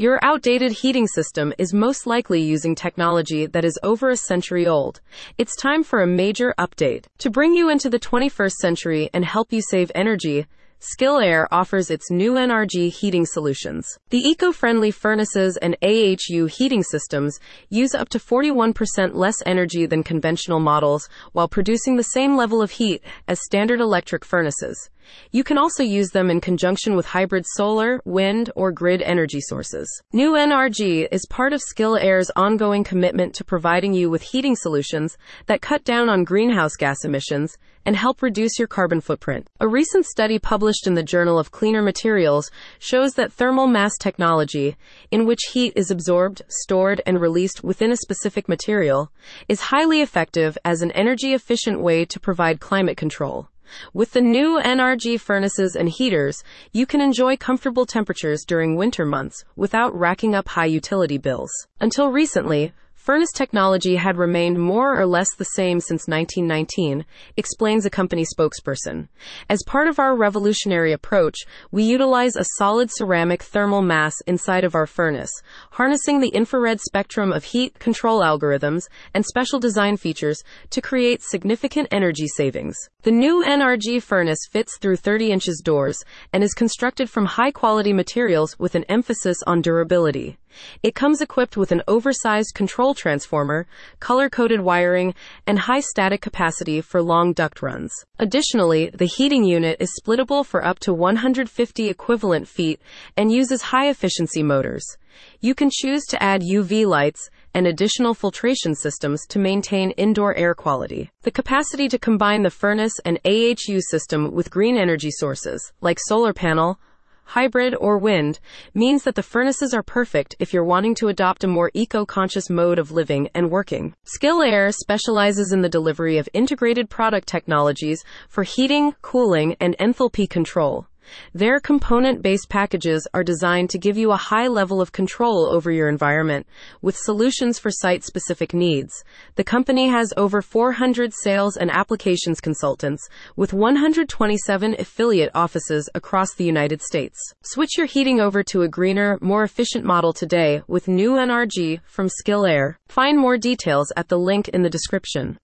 Your outdated heating system is most likely using technology that is over a century old. It's time for a major update. To bring you into the 21st century and help you save energy, Skil-aire offers its Nu NRG heating solutions. The eco-friendly furnaces and AHU heating systems use up to 41% less energy than conventional models while producing the same level of heat as standard electric furnaces. You can also use them in conjunction with hybrid solar, wind, or grid energy sources. Nu NRG is part of Skil-aire's ongoing commitment to providing you with heating solutions that cut down on greenhouse gas emissions and help reduce your carbon footprint. A recent study published in the Journal of Cleaner Materials shows that thermal mass technology, in which heat is absorbed, stored, and released within a specific material, is highly effective as an energy efficient way to provide climate control. With the Nu NRG furnaces and heaters, you can enjoy comfortable temperatures during winter months without racking up high utility bills. Until recently, Furnace technology had remained more or less the same since 1919, explains a company spokesperson. As part of our revolutionary approach, we utilize a solid ceramic thermal mass inside of our furnace, harnessing the infrared spectrum of heat control algorithms and special design features to create significant energy savings. The Nu NRG furnace fits through 30 inches doors and is constructed from high quality materials with an emphasis on durability. It comes equipped with an oversized control transformer, color coded wiring, and high static capacity for long duct runs. Additionally, the heating unit is splittable for up to 150 equivalent feet and uses high efficiency motors. You can choose to add UV lights and additional filtration systems to maintain indoor air quality. The capacity to combine the furnace and AHU system with green energy sources, like solar panel, hybrid, or wind means that the furnaces are perfect if you're wanting to adopt a more eco-conscious mode of living and working. Skil-aire specializes in the delivery of integrated product technologies for heating, cooling, and enthalpy control. Their component based packages are designed to give you a high level of control over your environment with solutions for site specific needs. The company has over 400 sales and applications consultants with 127 affiliate offices across the United States. Switch your heating over to a greener, more efficient model today with Nu NRG from Skil-aire. Find more details at the link in the description.